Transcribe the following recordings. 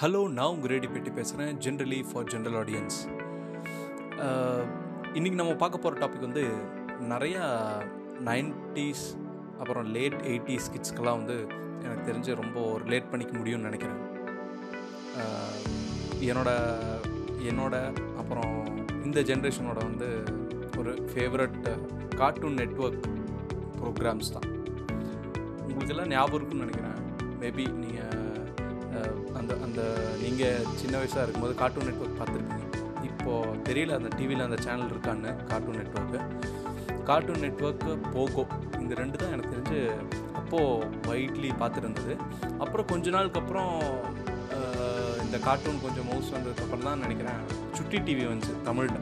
Hello நான் உங்கள் radii பெட்டி பேசுகிறேன் ஜென்ரலி ஃபார் ஜென்ரல் ஆடியன்ஸ் இன்றைக்கி நம்ம பார்க்க போகிற டாபிக் வந்து நிறையா நைன்டிஸ் அப்புறம் லேட் எயிட்டிஸ் கிட்ஸ்க்கெல்லாம் வந்து எனக்கு தெரிஞ்சு ரொம்ப ரிலேட் பண்ணிக்க முடியும்னு நினைக்கிறேன். என்னோட என்னோட அப்புறம் இந்த ஜென்ரேஷனோட வந்து ஒரு ஃபேவரட் கார்ட்டூன் நெட்வொர்க் ப்ரோக்ராம்ஸ் தான். உங்களுக்கெல்லாம் ஞாபகம் இருக்குன்னு நினைக்கிறேன். மேபி நீங்கள் அந்த அந்த நீங்கள் சின்ன வயசாக இருக்கும்போது கார்ட்டூன் நெட்வொர்க் பார்த்துருப்பீங்க இப்போது தெரியல அந்த டிவியில் அந்த சேனல் இருக்கான்னு cartoon network cartoon network Pogo. இந்த ரெண்டு தான் எனக்கு தெரிஞ்சு அப்போது வைட்லி பார்த்துருந்தது. அப்புறம் கொஞ்ச நாளுக்கு அப்புறம் இந்த கார்ட்டூன் கொஞ்சம் மவுஸ் வந்ததுக்கப்புறம் தான் நினைக்கிறேன் சுட்டி டிவி வந்துச்சு தமிழில்.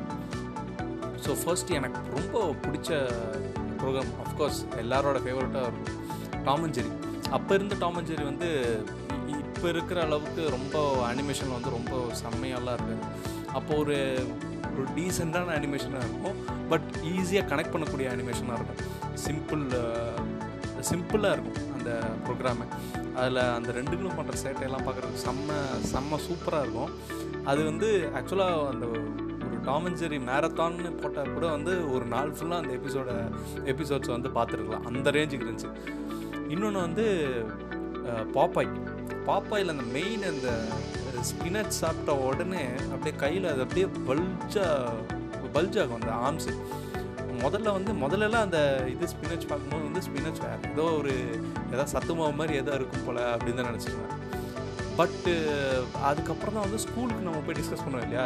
ஸோ ஃபர்ஸ்ட் எனக்கு ரொம்ப பிடிச்ச ப்ரோக்ராம் அஃப்கோர்ஸ் எல்லாரோட ஃபேவரட்டாக இருக்கும். டாம் அண்ட் ஜெரி அப்போ இருந்த டாம் அண்ட் ஜெரி வந்து இப்போ இருக்கிற அளவுக்கு ரொம்ப அனிமேஷன் வந்து ரொம்ப செம்மையாலாம் இருக்குது. அப்போ ஒரு ஒரு டீசெண்டான அனிமேஷனாக இருக்கும். பட் ஈஸியாக கனெக்ட் பண்ணக்கூடிய அனிமேஷனாக இருக்கும். சிம்பிள் சிம்பிளாக இருக்கும் அந்த ப்ரோக்ராமு அதில் அந்த ரெண்டுங்களும் பண்ணுற சேட்டையெல்லாம் பார்க்குறதுக்கு செம்ம செம்ம சூப்பராக இருக்கும். அது வந்து ஆக்சுவலாக அந்த ஒரு டாம் மேரத்தான்னு போட்டால் கூட வந்து ஒரு நாள் ஃபுல்லாக அந்த எபிசோட எபிசோட்ஸ் வந்து பார்த்துருக்கலாம். அந்த ரேஞ்சுக்கு இருந்துச்சு. இன்னொன்று வந்து பாப்பாய் பாப்பாயில் அந்த மெயின் அந்த ஸ்பினட் சாப்பிட்ட உடனே அப்படியே கையில் அது அப்படியே பல்ஜா பல்ஜ் ஆகும் அந்த ஆர்ம்ஸு முதல்ல வந்து முதல்லலாம் அந்த இது ஸ்பினச் பார்க்கும்போது வந்து ஸ்பினச் வேறு ஏதோ ஒரு ஏதோ சத்துமாவு மாதிரி ஏதோ இருக்கும் போல் அப்படின்னு தான் நினச்சிருந்தேன். பட்டு அதுக்கப்புறம் தான் வந்து ஸ்கூலுக்கு நம்ம போய் டிஸ்கஸ் பண்ணுவோம் இல்லையா?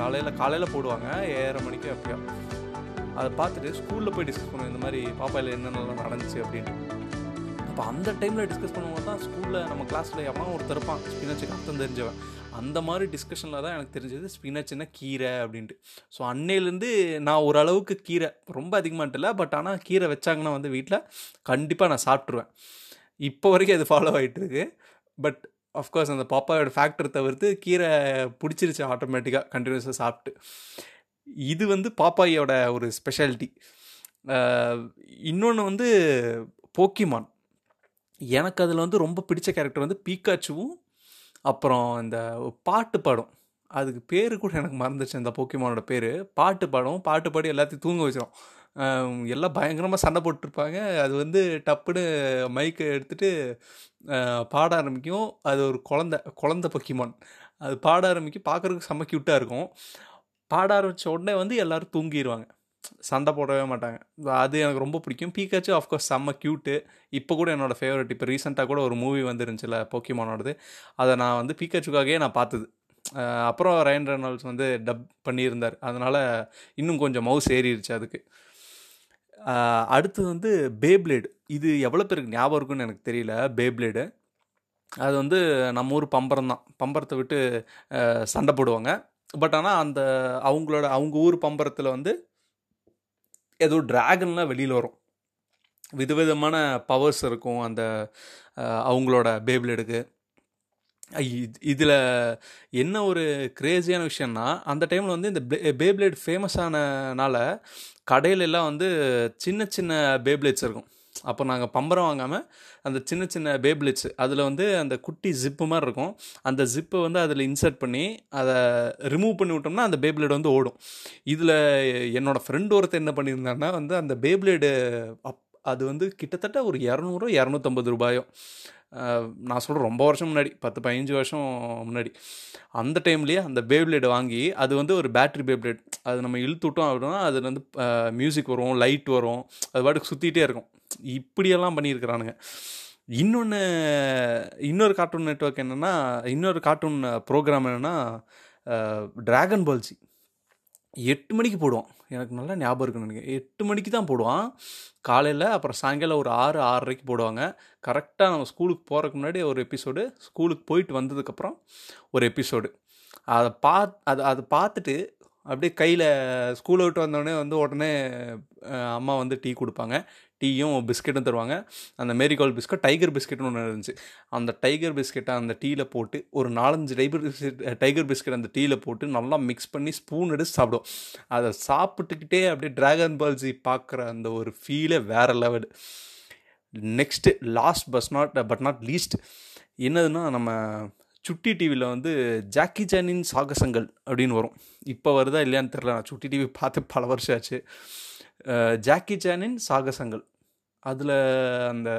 காலையில் காலையில் போடுவாங்க ஏழரை மணிக்கு அப்படியா. அதை பார்த்துட்டு ஸ்கூலில் போய் டிஸ்கஸ் பண்ணுவோம் இந்த மாதிரி பாப்பாயில் என்னென்னலாம் நடந்துச்சு அப்படின்ட்டு. அப்போ அந்த டைமில் டிஸ்கஸ் பண்ணும்போது தான் ஸ்கூலில் நம்ம கிளாஸில் எவன் ஒருத்தர் இருப்பான் ஸ்பினச்சுக்கு அர்த்தம் தெரிஞ்சவன். அந்த மாதிரி டிஸ்கஷனில் தான் எனக்கு தெரிஞ்சது ஸ்பினச்சுன்னா கீரை அப்படின்ட்டு. ஸோ அன்னையிலேருந்து நான் ஓரளவுக்கு கீரை ரொம்ப அதிகமாகட்டில்ல இல்லை பட் ஆனால் கீரை வச்சாங்கன்னா வந்து வீட்டில் கண்டிப்பாக நான் சாப்பிட்ருவேன் இப்போ வரைக்கும் அது ஃபாலோ ஆகிட்டு இருக்கு. பட் அஃப்கோர்ஸ் அந்த பாப்பாவோட ஃபேக்டர் தவிர்த்து கீரை பிடிச்சிருச்சு ஆட்டோமேட்டிக்காக கண்டினியூஸாக சாப்பிட்டு. இது வந்து பாப்பாயோட ஒரு ஸ்பெஷாலிட்டி இன்னொன்று வந்து போக்கிமான் எனக்கு அதில் வந்து ரொம்ப பிடிச்ச கேரக்டர் வந்து பீக்காச்சுவும் அப்புறம் இந்த பாட்டு பாடும். அதுக்கு பேர் கூட எனக்கு மறந்துச்சு அந்த போக்கிமானோட பேர். பாட்டு பாடும் பாட்டு பாடி எல்லாத்தையும் தூங்க வச்சிடும் எல்லாம் பயங்கரமாக சண்டை போட்டுருப்பாங்க. அது வந்து டப்புன்னு மைக்கை எடுத்துகிட்டு பாட ஆரம்பிக்கும். அது ஒரு குழந்த குழந்த பொக்கிமான் அது பாட ஆரம்பிக்கும். பார்க்குறதுக்கு செம்ம க்யூட்டாக இருக்கும். பாட ஆரம்பித்த உடனே வந்து எல்லோரும் தூங்கிடுவாங்க சண்டை போடவே மாட்டாங்க. அது எனக்கு ரொம்ப பிடிக்கும். பீக்காச்சு ஆஃப்கோர்ஸ் செம்ம க்யூட்டு இப்போ கூட என்னோடய ஃபேவரட் இப்போ ரீசெண்டாக கூட ஒரு மூவி வந்துருந்துச்சுல போக்கிமானோடது அதை நான் வந்து பீக்காச்சுக்காகவே நான் பார்த்தது. அப்புறம் ரயன் ரெனால்ட்ஸ் வந்து டப் பண்ணியிருந்தார். அதனால் இன்னும் கொஞ்சம் மவுஸ் ஏறிடுச்சு அதுக்கு. அடுத்தது அடுத்து வந்து பேப்ளேடு இது எவ்வளோ பேருக்கு ஞாபகம் இருக்குன்னு எனக்கு தெரியல பேப்ளேடு அது வந்து நம்ம ஊர் பம்பரம் தான். பம்பரத்தை விட்டு சண்டை போடுவாங்க. பட் ஆனால் அந்த அவங்களோட அவங்க ஊர் பம்பரத்தில் வந்து ஏதோ ட்ராகன்லாம் வெளியில் வரும். விதவிதமான பவர்ஸ் இருக்கும் அந்த அவங்களோட பேபிளெடுக்கு இதில் என்ன ஒரு கிரேசியான விஷயம்னா அந்த டைமில் வந்து இந்த பேப்ளேட் ஃபேமஸ் ஆனனால கடையிலெல்லாம் வந்து சின்ன சின்ன பேப்ளேட்ஸ் இருக்கும். அப்போ நாங்கள் பம்பரம் வாங்காமல் அந்த சின்ன சின்ன பேப்ளேட்ஸ் அதில் வந்து அந்த குட்டி ஜிப்பு மாதிரி இருக்கும். அந்த ஜிப்பை வந்து அதில் இன்சர்ட் பண்ணி அதை ரிமூவ் பண்ணி விட்டோம்னா அந்த பேப்ளேட் வந்து ஓடும். இதில் என்னோடய ஃப்ரெண்டு ஒருத்தர் என்ன பண்ணியிருந்தாருன்னா வந்து அந்த பேப்ளேடு அப் அது வந்து கிட்டத்தட்ட ஒரு இரநூறு இரநூத்தம்பது ரூபாயோ. நான் சொல்கிறேன் ரொம்ப வருஷம் முன்னாடி பத்து பதினஞ்சு வருஷம் முன்னாடி. அந்த டைம்லேயே அந்த பேப்ளேடு வாங்கி அது வந்து ஒரு பேட்ரி பேப்ளேட். அது நம்ம இழுத்து விட்டோம் அப்படின்னா அது வந்து மியூசிக் வரும் லைட் வரும் அது பாட்டுக்கு சுற்றிட்டே இருக்கும். இப்படியெல்லாம் பண்ணியிருக்கிறானுங்க. இன்னொன்று இன்னொரு கார்ட்டூன் நெட்வொர்க் என்னென்னா இன்னொரு கார்ட்டூன் ப்ரோக்ராம் என்னென்னா ட்ராகன் பால்ஜி எட்டு மணிக்கு போடுவான். எனக்கு நல்லா ஞாபகம் இருக்குன்னு நினைக்கிறேன். எட்டு மணிக்கு தான் போடுவான். காலையில் அப்புறம் சாயங்காலம் ஒரு ஆறு ஆறரைக்கு போடுவாங்க. கரெக்டாக நம்ம ஸ்கூலுக்கு போகிறதுக்கு முன்னாடி ஒரு எபிசோடு ஸ்கூலுக்கு போயிட்டு வந்ததுக்கப்புறம் ஒரு எபிசோடு அதை பா அதை அதை பார்த்துட்டு அப்படியே கையில் ஸ்கூலை விட்டு வந்தோடனே வந்து உடனே அம்மா வந்து டீ கொடுப்பாங்க. டீயும் பிஸ்கெட்டும் தருவாங்க. அந்த மேரிகோல்ட் பிஸ்கட் டைகர் பிஸ்கெட்னு ஒன்று இருந்துச்சு. அந்த டைகர் பிஸ்கெட்டை அந்த டீயில் போட்டு ஒரு நாலஞ்சு டைபர் பிஸ்கெட் டைகர் பிஸ்கெட் அந்த டீயில் போட்டு நல்லா மிக்ஸ் பண்ணி ஸ்பூன் எடுத்து சாப்பிடும் அதை சாப்பிட்டுக்கிட்டே அப்படியே டிராகன் பால்ஜி பார்க்குற அந்த ஒரு ஃபீலே வேறு level next last but not but not least என்னதுன்னா நம்ம சுட்டி டிவியில் வந்து ஜாக்கி ஜானின் சாகசங்கள் அப்படின்னு வரும். இப்போ வருதா இல்லையான்னு தெரில நான் சுட்டி டிவி பார்த்து பல வருஷம் ஆச்சு. ஜாக்கி ஜானின் சாகசங்கள். அதில் அந்த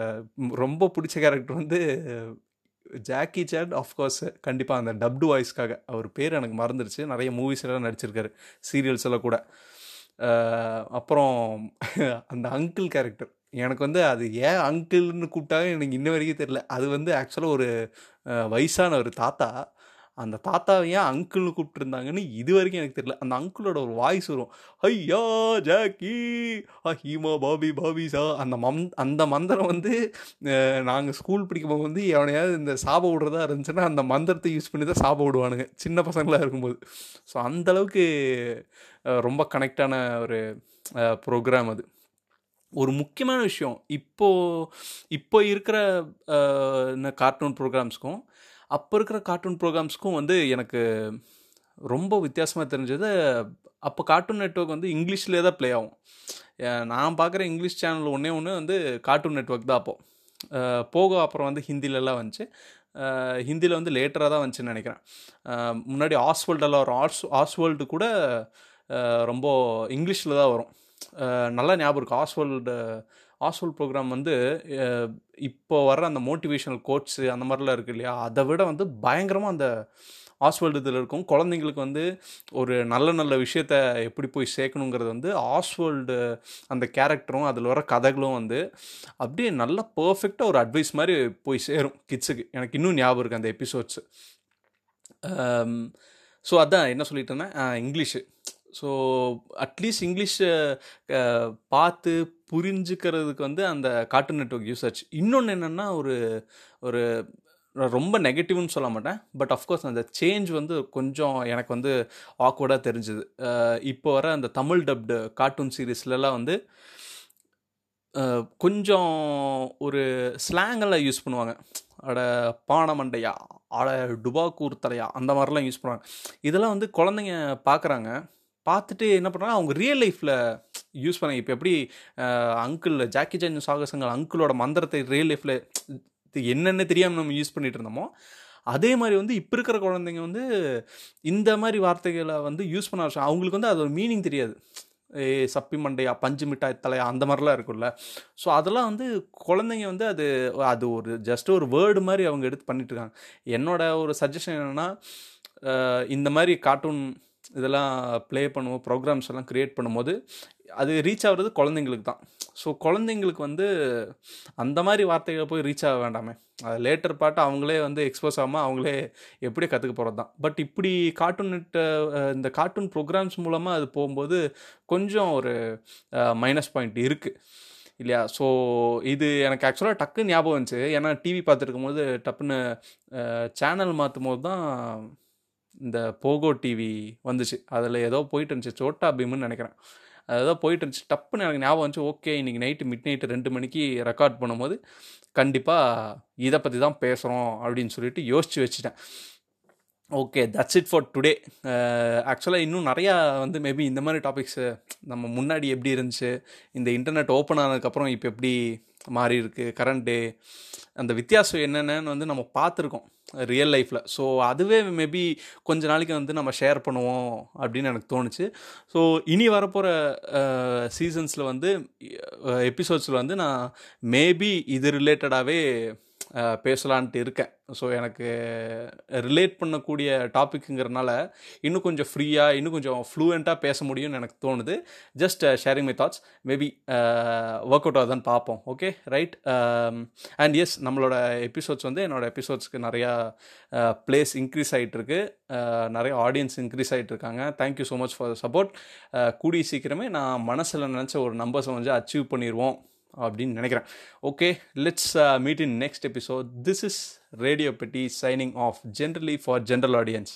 ரொம்ப பிடிச்ச கேரக்டர் வந்து ஜாக்கி சேட் ஆஃப்கோர்ஸ் கண்டிப்பாக அந்த டப்டு வாய்ஸ்க்காக அவர் பேர் எனக்கு மறந்துடுச்சு நிறைய மூவிஸ் எல்லாம் நடிச்சிருக்காரு. சீரியல்ஸ் எல்லாம் கூட. அப்புறம் அந்த அங்கிள் கேரக்டர் எனக்கு வந்து அது ஏன் அங்கிள்னு கூப்பிட்டாங்க எனக்கு இன்ன வரைக்கும் தெரில அது வந்து ஆக்சுவலாக ஒரு வயசான ஒரு தாத்தா. அந்த தாத்தாவை ஏன் அங்கிள்னு கூப்பிட்டுருந்தாங்கன்னு இது வரைக்கும் எனக்கு தெரியல. அந்த அங்கிளோட ஒரு வாய்ஸ் வரும். ஐயா ஜாக்கி ஹீமா பாபி பாபி சா அந்த மம் அந்த மந்திரம் வந்து நாங்கள் ஸ்கூல் படிக்கும்போது வந்து எவனையாவது இந்த சாப விடுறதா இருந்துச்சுன்னா அந்த மந்திரத்தை யூஸ் பண்ணி தான் சாப விடுவானுங்க. சின்ன பசங்களாக இருக்கும்போது. ஸோ அந்தளவுக்கு ரொம்ப கனெக்டான ஒரு ப்ரோக்ராம் அது. ஒரு முக்கியமான விஷயம். இப்போ இப்போ இருக்கிற கார்ட்டூன் ப்ரோக்ராம்ஸ்க்கும் அப்போ இருக்கிற கார்ட்டூன் ப்ரோக்ராம்ஸ்க்கும் வந்து எனக்கு ரொம்ப வித்தியாசமாக தெரிஞ்சது. அப்போ கார்ட்டூன் நெட்வொர்க் வந்து இங்கிலீஷ்லேயே தான் ப்ளே ஆகும். நான் பார்க்குற இங்கிலீஷ் சேனல் ஒன்றே ஒன்று வந்து கார்ட்டூன் நெட்ஒர்க் தான் அப்போது போக அப்புறம் வந்து ஹிந்திலெலாம் வந்துச்சு. ஹிந்தியில் வந்து லேட்டராக தான் வந்துச்சுன்னு நினைக்கிறேன். முன்னாடி ஆஸ்வேல்டெல்லாம் வரும் ஆஸ் ஆஸ்வேல்டு கூட ரொம்ப இங்கிலீஷில் தான் வரும். நல்லா ஞாபகம் இருக்குது ஆஸ்வேல்டு ஆசோல் ப்ரோக்ராம் வந்து இப்போ வர்ற அந்த மோட்டிவேஷனல் கோட்ஸு அந்த மாதிரிலாம் இருக்குது இல்லையா? அதை விட வந்து பயங்கரமாக அந்த ஆஸ்வேல்டு இதில் இருக்கும். குழந்தைங்களுக்கு வந்து ஒரு நல்ல நல்ல விஷயத்த எப்படி போய் சேர்க்கணுங்கிறது வந்து ஆஸ்வேல்டு அந்த கேரக்டரும் அதில் வர கதைகளும் வந்து அப்படியே நல்லா பர்ஃபெக்டாக ஒரு அட்வைஸ் மாதிரி போய் சேரும் கிட்ஸுக்கு. எனக்கு இன்னும் ஞாபகம் இருக்குது அந்த எபிசோட்ஸு. ஸோ அதான் என்ன சொல்லிட்டு இருந்தேன் இங்கிலீஷு. ஸோ அட்லீஸ்ட் இங்கிலீஷை பார்த்து புரிஞ்சுக்கிறதுக்கு வந்து அந்த கார்ட்டூன் நெட்ஒர்க் யூஸ் ஆச்சு இன்னொன்று என்னென்னா ஒரு ஒரு ரொம்ப நெகட்டிவ்னு சொல்ல மாட்டேன். பட் அஃப்கோர்ஸ் அந்த சேஞ்ச் வந்து கொஞ்சம் எனக்கு வந்து ஆக்வர்டாக தெரிஞ்சுது. இப்போ வர அந்த தமிழ் டப்டு கார்ட்டூன் சீரீஸ்லலாம் வந்து கொஞ்சம் ஒரு ஸ்லாங்கெல்லாம் யூஸ் பண்ணுவாங்க. அட பானமண்டையா அட டுபாக்கூர் தலையா அந்த மாதிரிலாம் யூஸ் பண்ணுவாங்க. இதெல்லாம் வந்து குழந்தைங்க பார்க்குறாங்க. பார்த்துட்டு என்ன பண்ணுறாங்க அவங்க ரியல் லைஃப்பில் யூஸ் பண்ண இப்போ எப்படி அங்கிள் ஜாக்கி சான் சாகசங்கள் அங்கிளோட மந்திரத்தை ரியல் லைஃப்பில் என்னென்ன தெரியாமல் நம்ம யூஸ் பண்ணிகிட்டு இருந்தோமோ அதே மாதிரி வந்து இப்போ இருக்கிற குழந்தைங்க வந்து இந்த மாதிரி வார்த்தைகளை வந்து யூஸ் பண்ண ஆரம்பிச்சாங்க அவங்களுக்கு வந்து அது ஒரு மீனிங் தெரியாது. ஏ சப்பி மண்டையா பஞ்சு மிட்டாய் தலையா அந்த மாதிரிலாம் இருக்கும்ல. ஸோ அதெல்லாம் வந்து குழந்தைங்க வந்து அது அது ஒரு ஜஸ்ட் ஒரு வேர்டு மாதிரி அவங்க எடுத்து பண்ணிட்டுருக்காங்க என்னோட ஒரு சஜஷன் என்னென்னா இந்த மாதிரி கார்ட்டூன் இதெல்லாம் ப்ளே பண்ணுவோம் ப்ரோக்ராம்ஸ் எல்லாம் க்ரியேட் பண்ணும்போது அது ரீச் ஆகுறது குழந்தைங்களுக்கு தான். ஸோ குழந்தைங்களுக்கு வந்து அந்த மாதிரி வார்த்தைகளை போய் ரீச் ஆக வேண்டாமே. அது லேட்டர் பாட்டு அவங்களே வந்து எக்ஸ்போஸ் ஆகாமல் அவங்களே எப்படி கற்றுக்க போகிறது தான். பட் இப்படி கார்ட்டூன் இந்த கார்ட்டூன் ப்ரோக்ராம்ஸ் மூலமாக அது போகும்போது கொஞ்சம் ஒரு மைனஸ் பாயிண்ட் இருக்குது இல்லையா? ஸோ இது எனக்கு ஆக்சுவலாக டக்குன்னு ஞாபகம் வந்துச்சு. ஏன்னா டிவி பார்த்துருக்கும் போது டப்புன்னு சேனல் மாற்றும் போது தான் இந்த போகோ டிவி வந்துச்சு. அதில் ஏதோ போயிட்டு இருந்துச்சு சோட்டா பீம்னு நினைக்கிறேன். அது ஏதோ போயிட்டு இருந்துச்சு டப்புன்னு எனக்கு ஞாபகம் வந்துச்சு. ஓகே இன்றைக்கி நைட்டு மிட் நைட்டு ரெண்டு மணிக்கு ரெக்கார்ட் பண்ணும்போது கண்டிப்பாக இதை பற்றி தான் பேசுகிறோம் அப்படின்னு சொல்லிட்டு யோசித்து வச்சுட்டேன். Okay that's it for today ஆக்சுவலாக இன்னும் நிறையா வந்து மேபி இந்த மாதிரி டாபிக்ஸு uh, நம்ம முன்னாடி எப்படி இருந்துச்சு இந்த இன்டர்நெட் ஓப்பன் ஆனதுக்கப்புறம் இப்போ எப்படி மாறி இருக்கு கரண்ட்டு அந்த வித்தியாசம் என்னென்னு வந்து நம்ம பார்த்துருக்கோம் ரியல் லைஃப்பில் ஸோ அதுவே மேபி கொஞ்ச நாளைக்கு வந்து நம்ம ஷேர் பண்ணுவோம் அப்படின்னு எனக்கு தோணுச்சு. ஸோ இனி வரப்போகிற சீசன்ஸில் uh, வந்து uh, எபிசோட்ஸில் வந்து நான் மேபி இது ரிலேட்டடாகவே பேசலான்ட்டு இருக்கேன். ஸோ எனக்கு ரிலேட் பண்ணக்கூடிய டாப்பிக்குங்கிறனால இன்னும் கொஞ்சம் ஃப்ரீயாக இன்னும் கொஞ்சம் ஃப்ளூயண்ட்டாக பேச முடியும்னு எனக்கு தோணுது. Just sharing my thoughts maybe work out ஆகுதான்னு பார்ப்போம். ஓகே ரைட் அண்ட் எஸ் நம்மளோட எபிசோட்ஸ் வந்து என்னோடய எபிசோட்ஸ்க்கு நிறையா ப்ளேஸ் இன்க்ரீஸ் ஆகிட்டுருக்கு நிறைய ஆடியன்ஸ் இன்க்ரீஸ் ஆகிட்டு இருக்காங்க thank you so much for support கூடிய சீக்கிரமே நான் மனசில் நினச்ச ஒரு நம்பர்ஸை வந்து அச்சீவ் பண்ணிடுவோம் அப்படின்னு நினைக்கிறேன். Okay let's meet in next episode this is radio Petti signing off generally for general audience